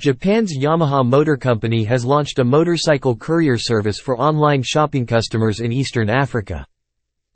Japan's Yamaha Motor Company has launched a motorcycle courier service for online shopping customers in eastern Africa.